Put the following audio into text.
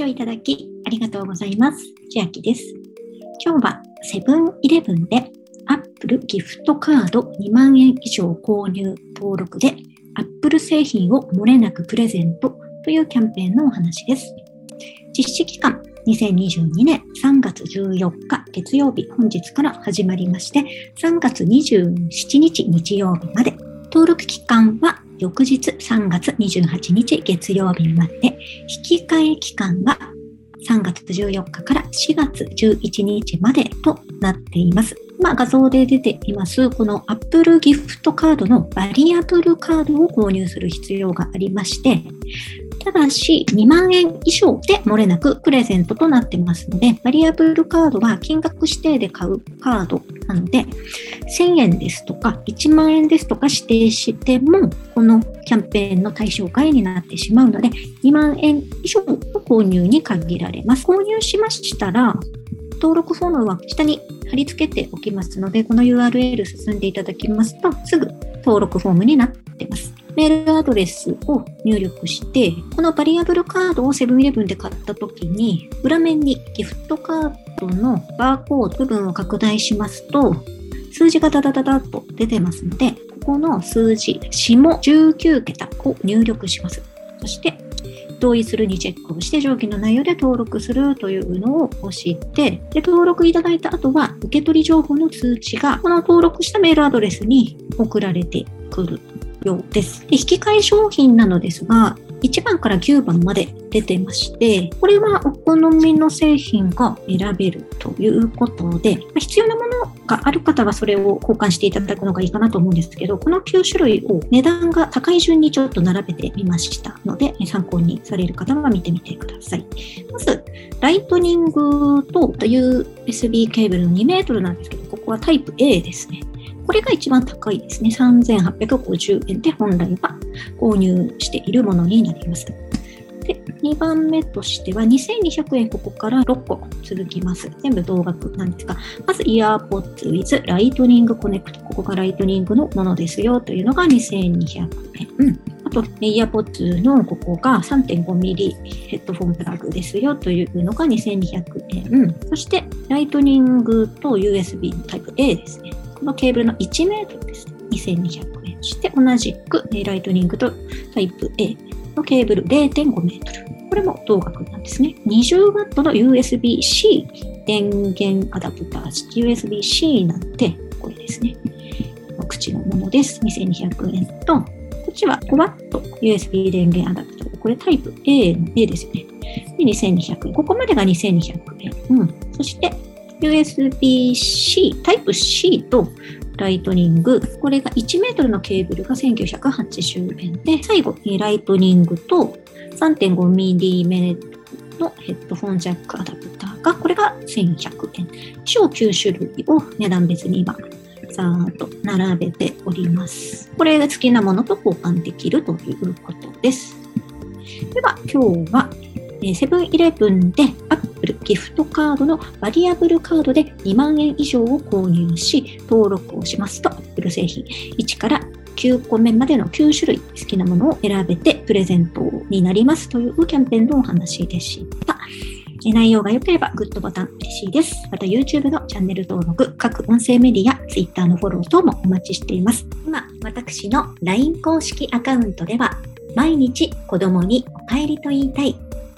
聴いただきありがとうございます。千秋です。今日はセブンイレブンで Apple ギフトカード2万円以上購入登録で Apple 製品を漏れなくプレゼントというキャンペーンのお話です。実施期間2022年3月14日月曜日本日から始まりまして3月27日日曜日まで登録期間は翌日3月28日月曜日まで引き換え期間は3月14日から4月11日までとなっています。まあ、画像で出ています、この Apple ギフトカードのバリアブルカードを購入する必要がありまして、ただし2万円以上で漏れなくプレゼントとなってますので、バリアブルカードは金額指定で買うカードなので、1000円ですとか1万円ですとか指定しても、このキャンペーンの対象外になってしまうので、2万円以上の購入に限られます。購入しましたら、登録フォームは下に貼り付けておきますので、この URL 進んでいただきますと、すぐ登録フォームになってます。メールアドレスを入力して、このバリアブルカードをセブンイレブンで買った時に、裏面にギフトカードのバーコード部分を拡大しますと、数字がダダダダッと出てますので、ここの数字、下19桁を入力します。そして、同意するにチェックをして、上記の内容で登録するというのを押して、で登録いただいた後は、受け取り情報の通知が、この登録したメールアドレスに送られてくるようです。で引き換え商品なのですが、1番から9番まで出てまして、これはお好みの製品が選べるということで、ま必要なものがある方はそれを交換していただくのがいいかなと思うんですけど、この9種類を値段が高い順にちょっと並べてみましたので、参考にされる方は見てみてください。まず、ライトニングと USB ケーブルの2メートルなんですけど、ここはタイプ A ですね。これが一番高いですね。3850円で本来は購入しているものになります。で、2番目としては2200円ここから6個続きます。全部同額なんですが、まず EarPods with Lightning Connect。ここがライトニングのものですよというのが2200円。うんあと、EarPods のここが 3.5mm ヘッドフォンプラグですよというのが2200円。そして、ライトニングと USB のタイプ A ですね。このケーブルの1メートルです。2200円。そして同じくライトニングとタイプ A のケーブル0.5メートル。これも同額なんですね。20W の USB-C 電源アダプター。USB-C なんて、これですね。口のものです。2200円と、こっちは 5W USB 電源アダプター。これタイプ A の A ですよね。で、2200円。ここまでが2200円。うん。そして、USB-C、タイプ C とライトニング、これが1メートルのケーブルが1980円で、最後ライトニングと 3.5mm のヘッドフォンジャックアダプターが、これが1100円。以上9種類を値段別に今、さーっと並べております。これが好きなものと交換できるということです。では、今日はセブンイレブンで Apple ギフトカードのバリアブルカードで2万円以上を購入し、登録をしますと Apple 製品1から9個目までの9種類好きなものを選べてプレゼントになりますというキャンペーンのお話でした。内容が良ければグッドボタン嬉しいです。また YouTube のチャンネル登録、各音声メディア、Twitter のフォロー等もお待ちしています。今、私の LINE 公式アカウントでは、毎日子供にお帰りと言いたい、